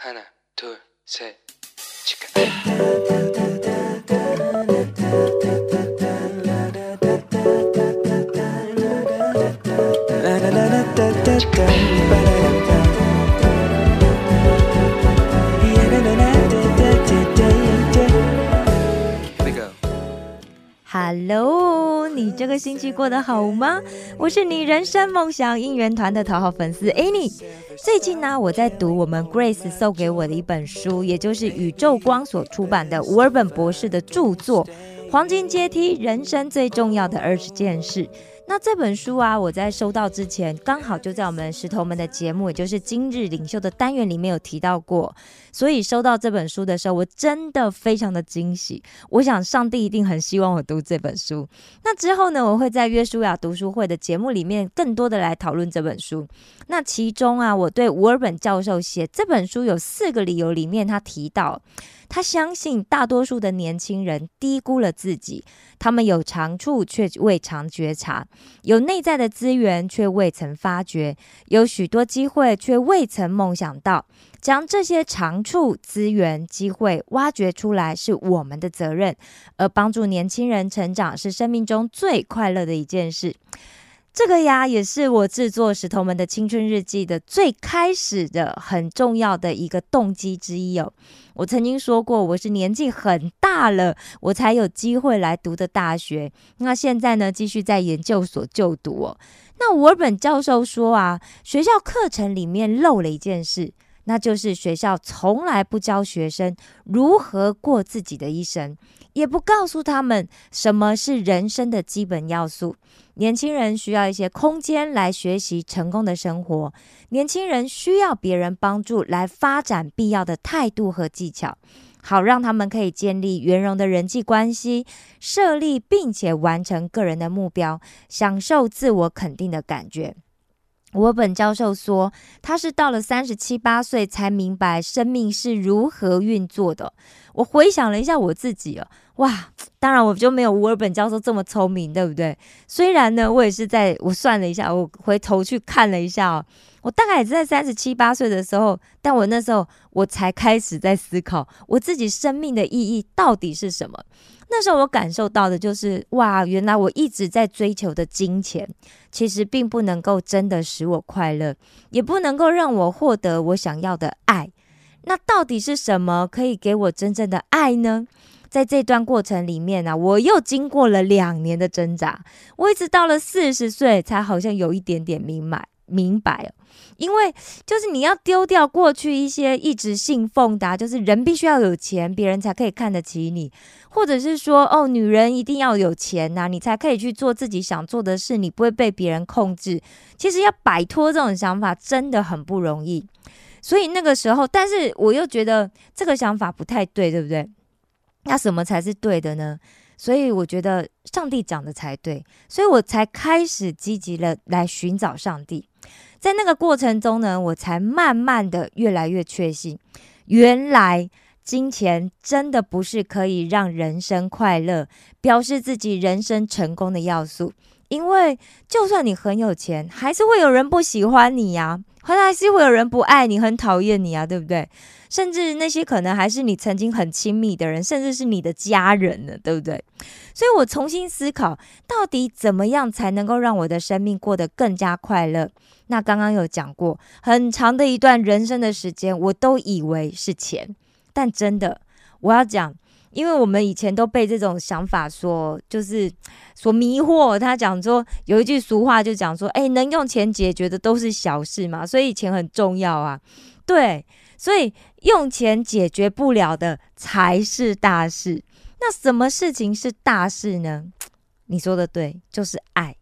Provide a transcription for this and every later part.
하나, 둘, 셋, 치카. Here we go. Hello， 你这个星期过得好吗？我是你人生梦想应援团的头号粉丝 Annie。最近呢，我在读我们 Grace 送给我的一本书，也就是宇宙光所出版的吴尔本博士的著作《黄金阶梯：人生最重要的二十件事》。那这本书啊，我在收到之前，刚好就在我们石头们的节目，也就是今日领袖的单元里面有提到过。所以收到这本书的时候，我真的非常的惊喜。我想上帝一定很希望我读这本书。那之后呢，我会在约书亚读书会的节目里面更多的来讨论这本书。那其中啊，我对吴尔本教授写这本书有四个理由，里面他提到，他相信大多数的年轻人低估了自己，他们有长处却未尝觉察，有内在的资源却未曾发掘，有许多机会却未曾梦想到。将这些长处、资源、机会挖掘出来是我们的责任，而帮助年轻人成长是生命中最快乐的一件事。这个呀，也是我制作《石头们的青春日记》的最开始的很重要的一个动机之一哦。我曾经说过，我是年纪很大了，我才有机会来读的大学。那现在呢，继续在研究所就读哦。那沃尔本教授说啊，学校课程里面漏了一件事。那就是学校从来不教学生如何过自己的一生，也不告诉他们什么是人生的基本要素。年轻人需要一些空间来学习成功的生活，年轻人需要别人帮助来发展必要的态度和技巧，好让他们可以建立圆融的人际关系，设立并且完成个人的目标，享受自我肯定的感觉。我本教授说，他是到了三十七八岁才明白生命是如何运作的。我回想了一下我自己哦，哇，当然我就没有吴尔本教授这么聪明，对不对？虽然呢，我也是在我算了一下，我回头去看了一下哦，我大概也是在三十七八岁的时候，但我那时候我才开始在思考我自己生命的意义到底是什么。那时候我感受到的就是，哇，原来我一直在追求的金钱，其实并不能够真的使我快乐，也不能够让我获得我想要的爱。那到底是什么可以给我真正的爱呢？在这段过程里面呢，我又经过了两年的挣扎，我一直到了四十岁才好像有一点点明白。明白因为就是你要丢掉过去一些一直信奉的，就是人必须要有钱，别人才可以看得起你，或者是说哦，女人一定要有钱呐，你才可以去做自己想做的事，你不会被别人控制。其实要摆脱这种想法真的很不容易。所以那个时候，但是我又觉得这个想法不太对，对不对？那什么才是对的呢？所以我觉得上帝讲的才对，所以我才开始积极的来寻找上帝。在那个过程中呢，我才慢慢的越来越确信，原来金钱真的不是可以让人生快乐、表示自己人生成功的要素。因为就算你很有钱，还是会有人不喜欢你呀，还是会有人不爱你、很讨厌你啊，对不对？甚至那些可能还是你曾经很亲密的人，甚至是你的家人呢，对不对？所以我重新思考，到底怎么样才能够让我的生命过得更加快乐？那刚刚有讲过，很长的一段人生的时间，我都以为是钱，但真的，我要讲。因为我们以前都被这种想法所就是所迷惑，他讲说有一句俗话就讲说，哎，能用钱解决的都是小事嘛，所以钱很重要啊。对，所以用钱解决不了的才是大事。那什么事情是大事呢？你说的对，就是爱，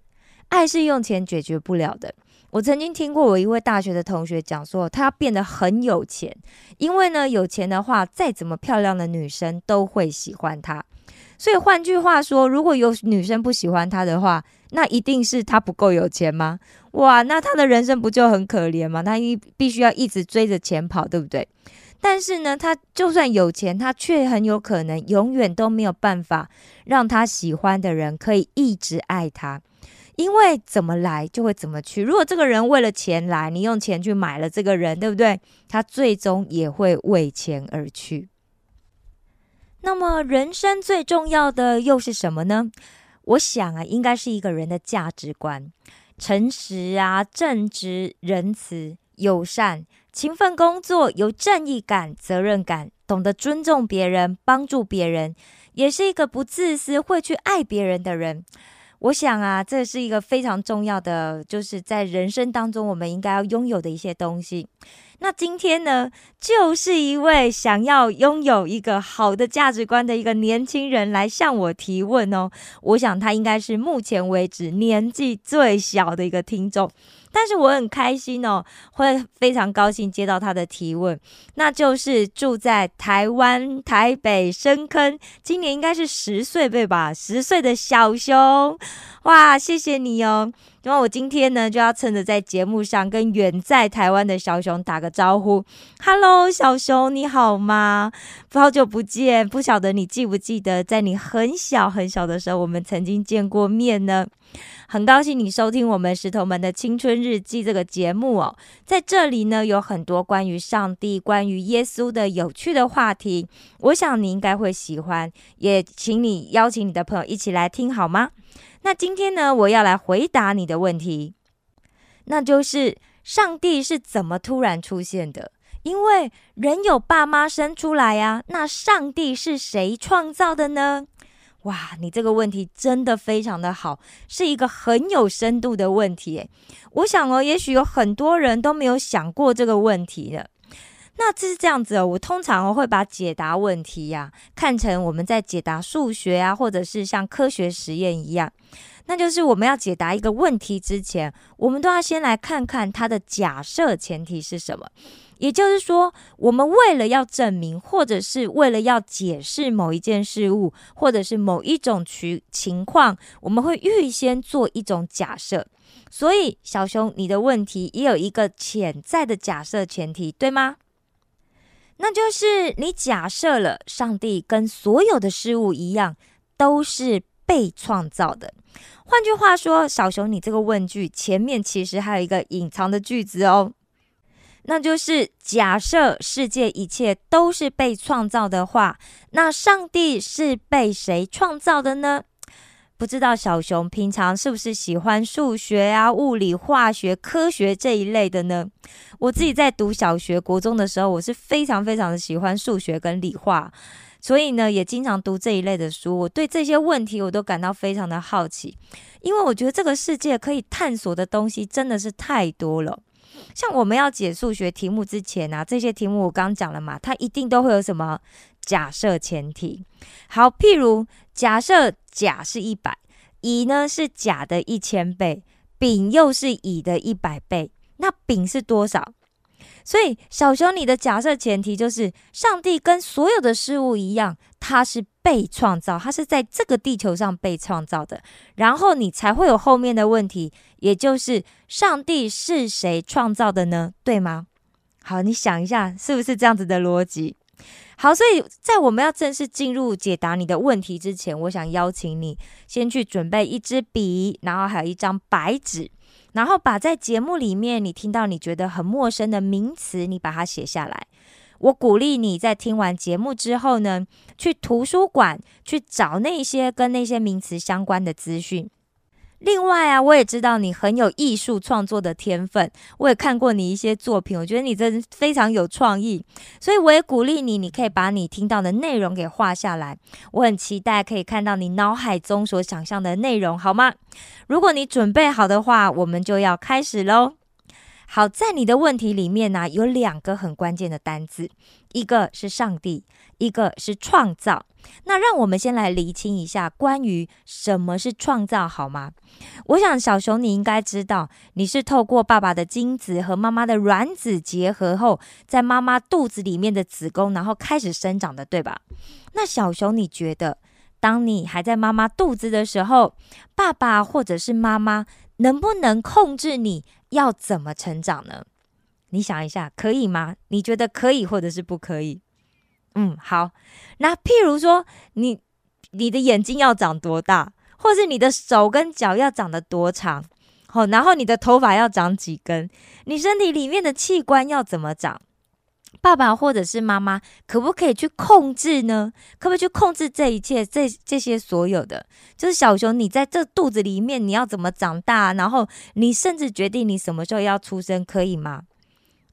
爱是用钱解决不了的。我曾经听过我一位大学的同学讲说，他要变得很有钱，因为呢，有钱的话，再怎么漂亮的女生都会喜欢他。所以换句话说，如果有女生不喜欢他的话，那一定是他不够有钱吗？哇，那他的人生不就很可怜吗？他一必须要一直追着钱跑，对不对？但是呢，他就算有钱，他却很有可能永远都没有办法让他喜欢的人可以一直爱他。因为怎么来就会怎么去。如果这个人为了钱来，你用钱去买了这个人，对不对？他最终也会为钱而去。那么，人生最重要的又是什么呢？我想啊，应该是一个人的价值观，诚实啊，正直、仁慈、友善、勤奋工作、有正义感、责任感，懂得尊重别人、帮助别人，也是一个不自私、会去爱别人的人。我想啊，这是一个非常重要的，就是在人生当中我们应该要拥有的一些东西。那今天呢，就是一位想要拥有一个好的价值观的一个年轻人来向我提问哦。我想他应该是目前为止年纪最小的一个听众。但是我很开心哦，会非常高兴接到他的提问，那就是住在台湾台北深坑，今年应该是十岁对吧？十岁的小熊，哇，谢谢你哦。因为我今天呢，就要趁着在节目上跟远在台湾的小熊打个招呼，Hello，小熊，你好吗？好久不见，不晓得你记不记得，在你很小很小的时候，我们曾经见过面呢。很高兴你收听我们石头们的青春日记这个节目哦，在这里呢有很多关于上帝、关于耶稣的有趣的话题，我想你应该会喜欢，也请你邀请你的朋友一起来听好吗？那今天呢，我要来回答你的问题，那就是上帝是怎么突然出现的？因为人有爸妈生出来呀，那上帝是谁创造的呢？哇，你这个问题真的非常的好，是一个很有深度的问题。我想哦，也许有很多人都没有想过这个问题的。那这是这样子哦，我通常会把解答问题呀看成我们在解答数学啊，或者是像科学实验一样。那就是我们要解答一个问题之前，我们都要先来看看它的假设前提是什么。也就是说，我们为了要证明，或者是为了要解释某一件事物，或者是某一种情情况，我们会预先做一种假设。所以，小熊，你的问题也有一个潜在的假设前提，对吗？那就是你假设了上帝跟所有的事物一样，都是被创造的。换句话说，小熊，你这个问句前面其实还有一个隐藏的句子哦。那就是假设世界一切都是被创造的话，那上帝是被谁创造的呢？不知道小熊平常是不是喜欢数学啊、物理、化学、科学这一类的呢？我自己在读小学、国中的时候，我是非常非常的喜欢数学跟理化，所以呢，也经常读这一类的书。我对这些问题我都感到非常的好奇，因为我觉得这个世界可以探索的东西真的是太多了。像我们要解数学题目之前啊，这些题目我刚讲了嘛，它一定都会有什么假设前提。好，譬如假设甲是一百，乙呢是甲的一千倍，丙又是乙的一百倍，那丙是多少？所以小熊，你的假设前提就是上帝跟所有的事物一样，它是被创造，它是在这个地球上被创造的，然后你才会有后面的问题，也就是上帝是谁创造的呢？对吗？好，你想一下，是不是这样子的逻辑？好，所以在我们要正式进入解答你的问题之前，我想邀请你先去准备一支笔，然后还有一张白纸。然后把在节目里面你听到你觉得很陌生的名词，你把它写下来。我鼓励你在听完节目之后呢，去图书馆去找那些跟那些名词相关的资讯。另外啊，我也知道你很有艺术创作的天分，我也看过你一些作品，我觉得你真非常有创意，所以我也鼓励你，你可以把你听到的内容给画下来。我很期待可以看到你脑海中所想象的内容，好吗？如果你准备好的话，我们就要开始喽。好，在你的问题里面呢，有两个很关键的单字，一个是上帝，一个是创造。那让我们先来厘清一下关于什么是创造，好吗？我想小熊你应该知道，你是透过爸爸的精子和妈妈的卵子结合后，在妈妈肚子里面的子宫，然后开始生长的，对吧？那小熊你觉得，当你还在妈妈肚子的时候，爸爸或者是妈妈能不能控制你？要怎么成长呢？你想一下，可以吗？你觉得可以，或者是不可以？嗯，好。那譬如说，你你的眼睛要长多大，或是你的手跟脚要长得多长，好，然后你的头发要长几根，你身体里面的器官要怎么长？爸爸或者是妈妈，可不可以去控制呢？可不可以去控制这一切？这这些所有的，就是小熊，你在这肚子里面，你要怎么长大？然后你甚至决定你什么时候要出生，可以吗？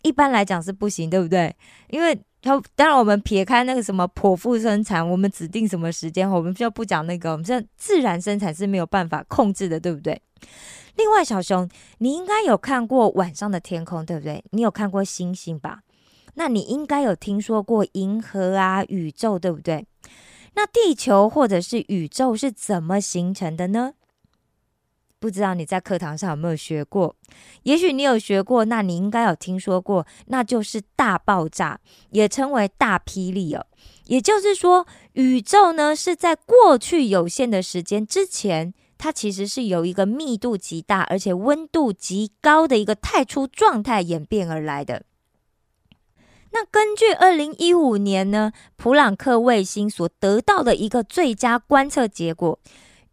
一般来讲是不行，对不对？因为他当然我们撇开那个什么剖腹生产，我们指定什么时间，我们就不讲那个。我们现在自然生产是没有办法控制的，对不对？另外，小熊，你应该有看过晚上的天空，对不对？你有看过星星吧？那你应该有听说过银河啊、宇宙，对不对？那地球或者是宇宙是怎么形成的呢？不知道你在课堂上有没有学过？也许你有学过，那你应该有听说过，那就是大爆炸，也称为大霹雳哦。也就是说，宇宙呢是在过去有限的时间之前，它其实是由一个密度极大而且温度极高的一个太初状态演变而来的。那根据二零一五年呢，普朗克卫星所得到的一个最佳观测结果，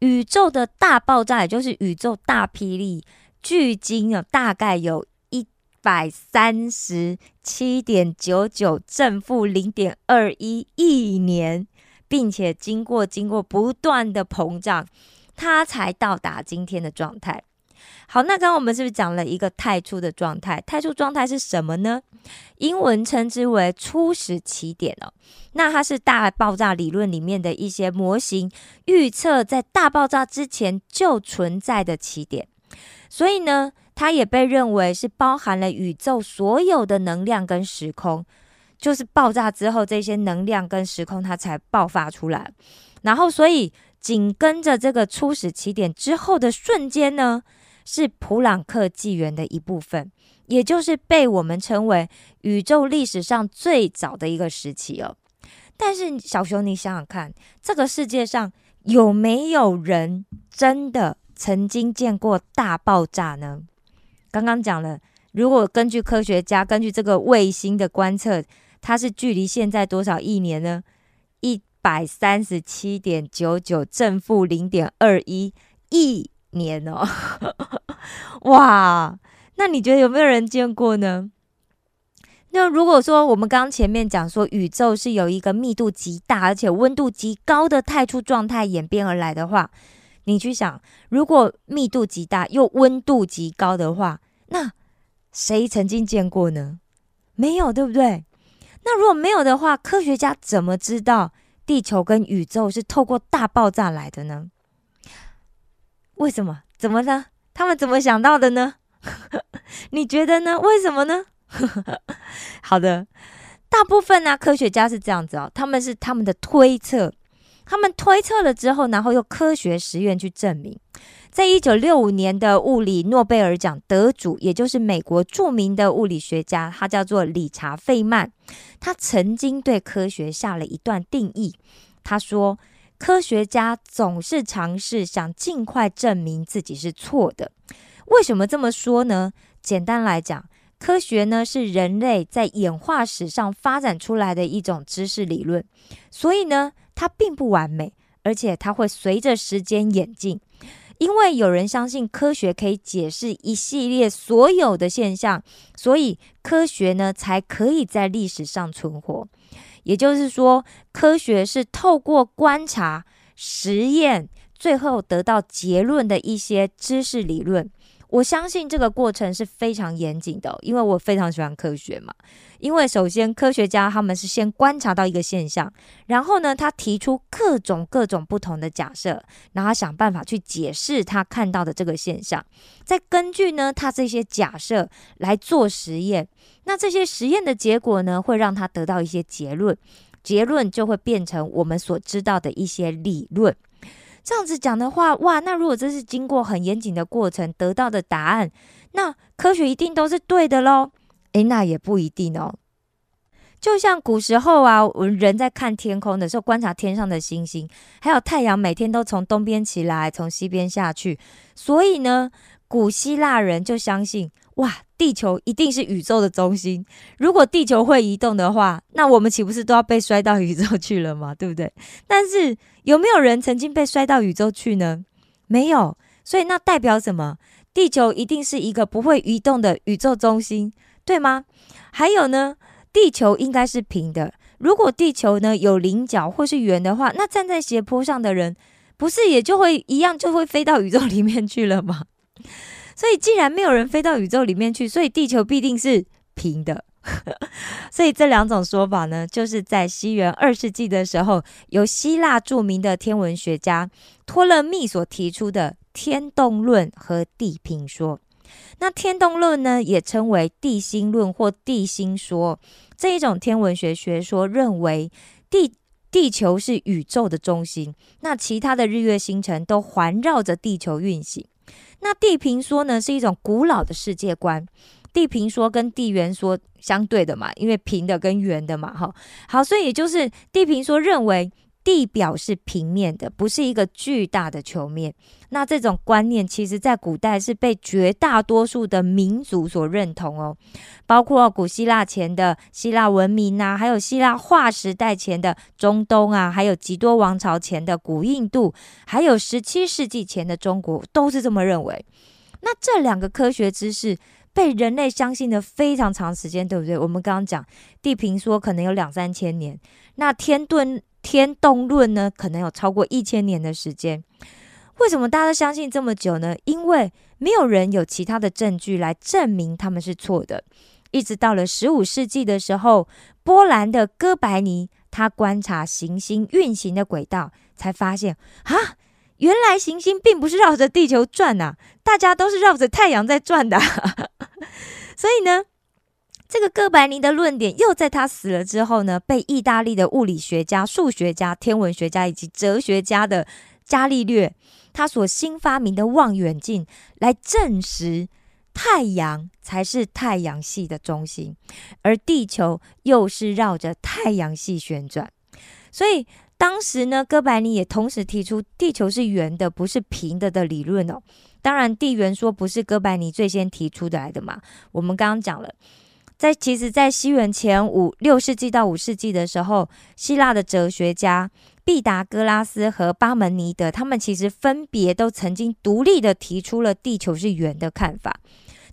宇宙的大爆炸，也就是宇宙大霹雳，距今啊大概有一百三十七点九九正负零点二一亿年，并且经过经过不断的膨胀，它才到达今天的状态。好，那刚刚我们是不是讲了一个太初的状态？太初状态是什么呢？英文称之为初始起点哦。那它是大爆炸理论里面的一些模型预测，在大爆炸之前就存在的起点。所以呢，它也被认为是包含了宇宙所有的能量跟时空，就是爆炸之后这些能量跟时空它才爆发出来。然后，所以紧跟着这个初始起点之后的瞬间呢？是普朗克纪元的一部分，也就是被我们称为宇宙历史上最早的一个时期哦。但是小熊，你想想看，这个世界上有没有人真的曾经见过大爆炸呢？刚刚讲了，如果根据科学家根据这个卫星的观测，它是距离现在多少亿年呢？一百三十七点九九正负零点二一亿。年哦，哇！那你觉得有没有人见过呢？那如果说我们刚刚前面讲说宇宙是由一个密度极大而且温度极高的太初状态演变而来的话，你去想，如果密度极大又温度极高的话，那谁曾经见过呢？没有，对不对？那如果没有的话，科学家怎么知道地球跟宇宙是透过大爆炸来的呢？为什么？怎么呢？他们怎么想到的呢？你觉得呢？为什么呢？好的，大部分呢，科学家是这样子哦，他们是他们的推测，他们推测了之后，然后用科学实验去证明。在一九六五年的物理诺贝尔奖得主，也就是美国著名的物理学家，他叫做理查费曼，他曾经对科学下了一段定义，他说。科学家总是尝试想尽快证明自己是错的。为什么这么说呢？简单来讲，科学呢是人类在演化史上发展出来的一种知识理论，所以呢它并不完美，而且它会随着时间演进。因为有人相信科学可以解释一系列所有的现象，所以科学呢才可以在历史上存活。也就是说，科学是透过观察、实验，最后得到结论的一些知识理论。我相信这个过程是非常严谨的，因为我非常喜欢科学嘛。因为首先，科学家他们是先观察到一个现象，然后呢，他提出各种各种不同的假设，然后想办法去解释他看到的这个现象，再根据呢他这些假设来做实验。那这些实验的结果呢，会让他得到一些结论，结论就会变成我们所知道的一些理论。这样子讲的话，哇，那如果这是经过很严谨的过程得到的答案，那科学一定都是对的喽？诶，那也不一定哦。就像古时候啊，我们人在看天空的时候，观察天上的星星，还有太阳每天都从东边起来，从西边下去，所以呢，古希腊人就相信。哇，地球一定是宇宙的中心。如果地球会移动的话，那我们岂不是都要被摔到宇宙去了吗？对不对？但是有没有人曾经被摔到宇宙去呢？没有。所以那代表什么？地球一定是一个不会移动的宇宙中心，对吗？还有呢，地球应该是平的。如果地球呢有棱角或是圆的话，那站在斜坡上的人，不是也就会一样就会飞到宇宙里面去了吗？所以既然没有人飞到宇宙里面去，所以地球必定是平的。所以这两种说法呢，就是在西元二世纪的时候，由希腊著名的天文学家托勒密所提出的天动论和地平说。那天动论呢，也称为地心论或地心说。这一种天文学学说认为，地地球是宇宙的中心，那其他的日月星辰都环绕着地球运行。那地平说呢，是一种古老的世界观。地平说跟地圆说相对的嘛，因为平的跟圆的嘛，哈。好，所以也就是地平说认为。地表是平面的，不是一个巨大的球面。那这种观念，其实在古代是被绝大多数的民族所认同哦，包括古希腊前的希腊文明啊，还有希腊化时代前的中东啊，还有极多王朝前的古印度，还有十七世纪前的中国，都是这么认为。那这两个科学知识被人类相信了非常长时间，对不对？我们刚刚讲地平说可能有两三千年，那天盾。天动论呢，可能有超过一千年的时间。为什么大家都相信这么久呢？因为没有人有其他的证据来证明他们是错的。一直到了十五世纪的时候，波兰的哥白尼他观察行星运行的轨道，才发现啊，原来行星并不是绕着地球转呐，大家都是绕着太阳在转的。所以呢。这个哥白尼的论点又在他死了之后呢，被意大利的物理学家、数学家、天文学家以及哲学家的伽利略，他所新发明的望远镜来证实太阳才是太阳系的中心，而地球又是绕着太阳系旋转。所以当时呢，哥白尼也同时提出地球是圆的，不是平的的理论哦。当然，地圆说不是哥白尼最先提出的来的嘛。我们刚刚讲了。在其实，在西元前五六世纪到五世纪的时候，希腊的哲学家毕达哥拉斯和巴门尼德，他们其实分别都曾经独立的提出了地球是圆的看法。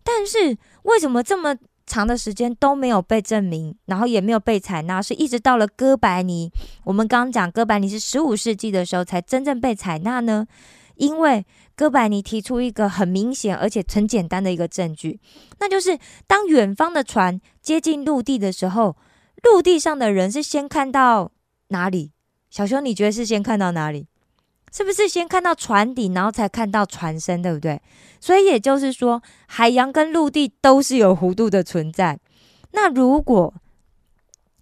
但是，为什么这么长的时间都没有被证明，然后也没有被采纳？是一直到了哥白尼，我们刚刚讲哥白尼是十五世纪的时候才真正被采纳呢？因为哥白尼提出一个很明显而且很简单的一个证据，那就是当远方的船接近陆地的时候，陆地上的人是先看到哪里？小熊，你觉得是先看到哪里？是不是先看到船底，然后才看到船身，对不对？所以也就是说，海洋跟陆地都是有弧度的存在。那如果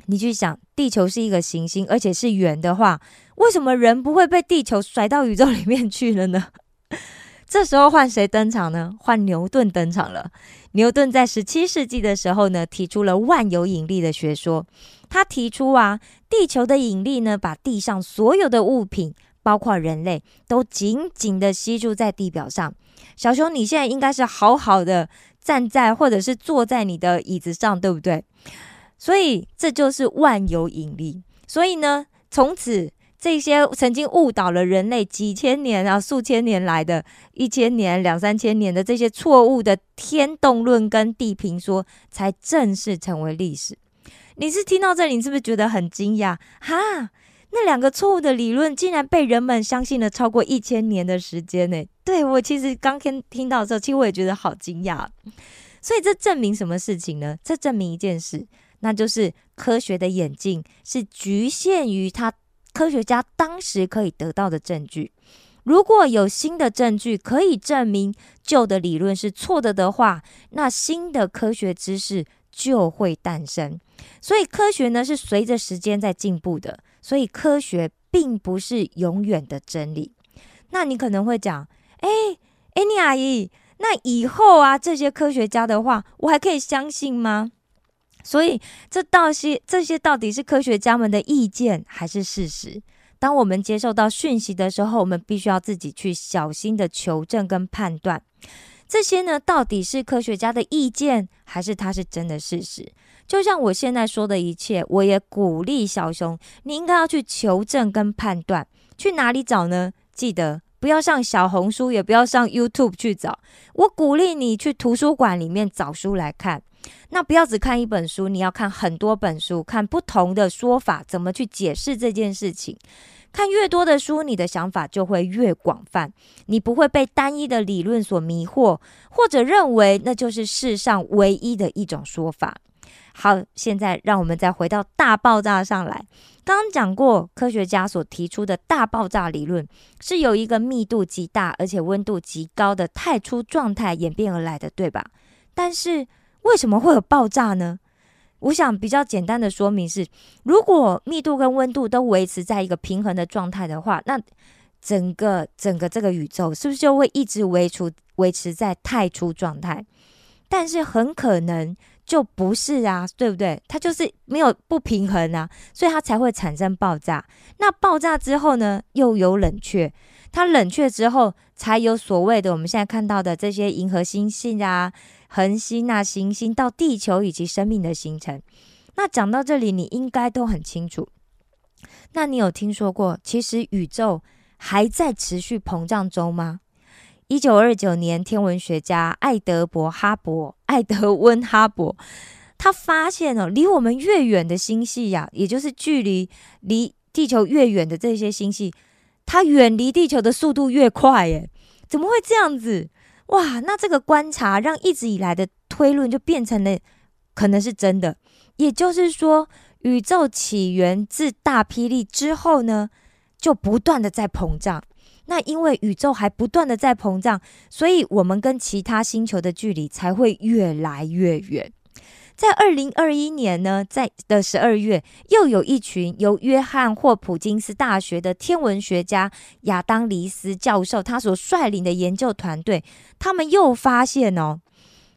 你去想，地球是一个行星，而且是圆的话，为什么人不会被地球甩到宇宙里面去了呢？这时候换谁登场呢？换牛顿登场了。牛顿在十七世纪的时候呢，提出了万有引力的学说。他提出啊，地球的引力呢，把地上所有的物品，包括人类，都紧紧的吸住在地表上。小熊，你现在应该是好好的站在或者是坐在你的椅子上，对不对？所以这就是万有引力。所以呢，从此这些曾经误导了人类几千年啊、数千年来的一千年、两三千年的这些错误的天动论跟地平说，才正式成为历史。你是听到这里，你是不是觉得很惊讶？哈，那两个错误的理论竟然被人们相信了超过一千年的时间呢？对我其实刚听听到的时候，其实我也觉得好惊讶。所以这证明什么事情呢？这证明一件事。那就是科学的眼镜是局限于它科学家当时可以得到的证据。如果有新的证据可以证明旧的理论是错的的话，那新的科学知识就会诞生。所以科学呢是随着时间在进步的，所以科学并不是永远的真理。那你可能会讲，哎，哎，你阿姨，那以后啊这些科学家的话，我还可以相信吗？所以，这到些这些到底是科学家们的意见还是事实？当我们接受到讯息的时候，我们必须要自己去小心的求证跟判断。这些呢，到底是科学家的意见，还是它是真的事实？就像我现在说的一切，我也鼓励小熊，你应该要去求证跟判断。去哪里找呢？记得不要上小红书，也不要上 YouTube 去找。我鼓励你去图书馆里面找书来看。那不要只看一本书，你要看很多本书，看不同的说法，怎么去解释这件事情。看越多的书，你的想法就会越广泛，你不会被单一的理论所迷惑，或者认为那就是世上唯一的一种说法。好，现在让我们再回到大爆炸上来。刚刚讲过，科学家所提出的大爆炸理论是由一个密度极大而且温度极高的太初状态演变而来的，对吧？但是为什么会有爆炸呢？我想比较简单的说明是，如果密度跟温度都维持在一个平衡的状态的话，那整个整个这个宇宙是不是就会一直维持维持在太初状态？但是很可能就不是啊，对不对？它就是没有不平衡啊，所以它才会产生爆炸。那爆炸之后呢，又有冷却，它冷却之后才有所谓的我们现在看到的这些银河星系啊。恒星啊，行星到地球以及生命的形成。那讲到这里，你应该都很清楚。那你有听说过，其实宇宙还在持续膨胀中吗？一九二九年，天文学家爱德伯哈勃、爱德温哈勃，他发现哦，离我们越远的星系呀，也就是距离离地球越远的这些星系，它远离地球的速度越快。耶，怎么会这样子？哇，那这个观察让一直以来的推论就变成了可能是真的。也就是说，宇宙起源自大霹雳之后呢，就不断的在膨胀。那因为宇宙还不断的在膨胀，所以我们跟其他星球的距离才会越来越远。在二零二一年呢，在的十二月，又有一群由约翰霍普金斯大学的天文学家亚当黎斯教授他所率领的研究团队，他们又发现哦，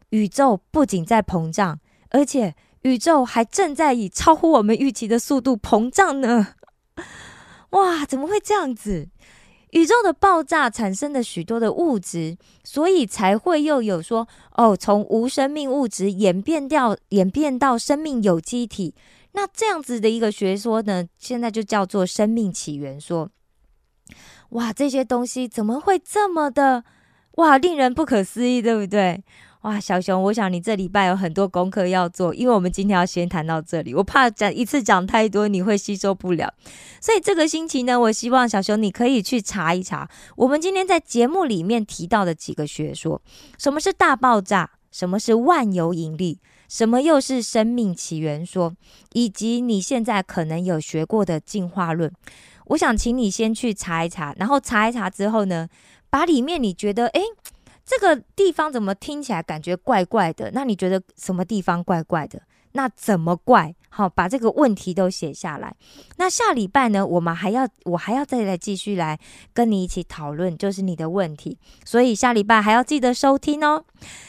宇宙不仅在膨胀，而且宇宙还正在以超乎我们预期的速度膨胀呢！哇，怎么会这样子？宇宙的爆炸产生了许多的物质，所以才会又有说哦，从无生命物质演变掉，演变到生命有机体。那这样子的一个学说呢，现在就叫做生命起源说。哇，这些东西怎么会这么的哇，令人不可思议，对不对？哇，小熊，我想你这礼拜有很多功课要做，因为我们今天要先谈到这里，我怕讲一次讲太多你会吸收不了，所以这个星期呢，我希望小熊你可以去查一查我们今天在节目里面提到的几个学说，什么是大爆炸，什么是万有引力，什么又是生命起源说，以及你现在可能有学过的进化论，我想请你先去查一查，然后查一查之后呢，把里面你觉得诶。这个地方怎么听起来感觉怪怪的？那你觉得什么地方怪怪的？那怎么怪？好，把这个问题都写下来。那下礼拜呢，我们还要，我还要再来继续来跟你一起讨论，就是你的问题。所以下礼拜还要记得收听哦。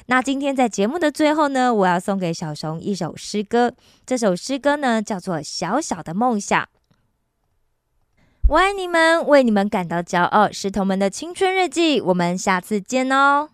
那今天在节目的最后呢，我要送给小熊一首诗歌。这首诗歌呢，叫做《小小的梦想》。我爱你们，为你们感到骄傲，是同门的青春日记。我们下次见哦。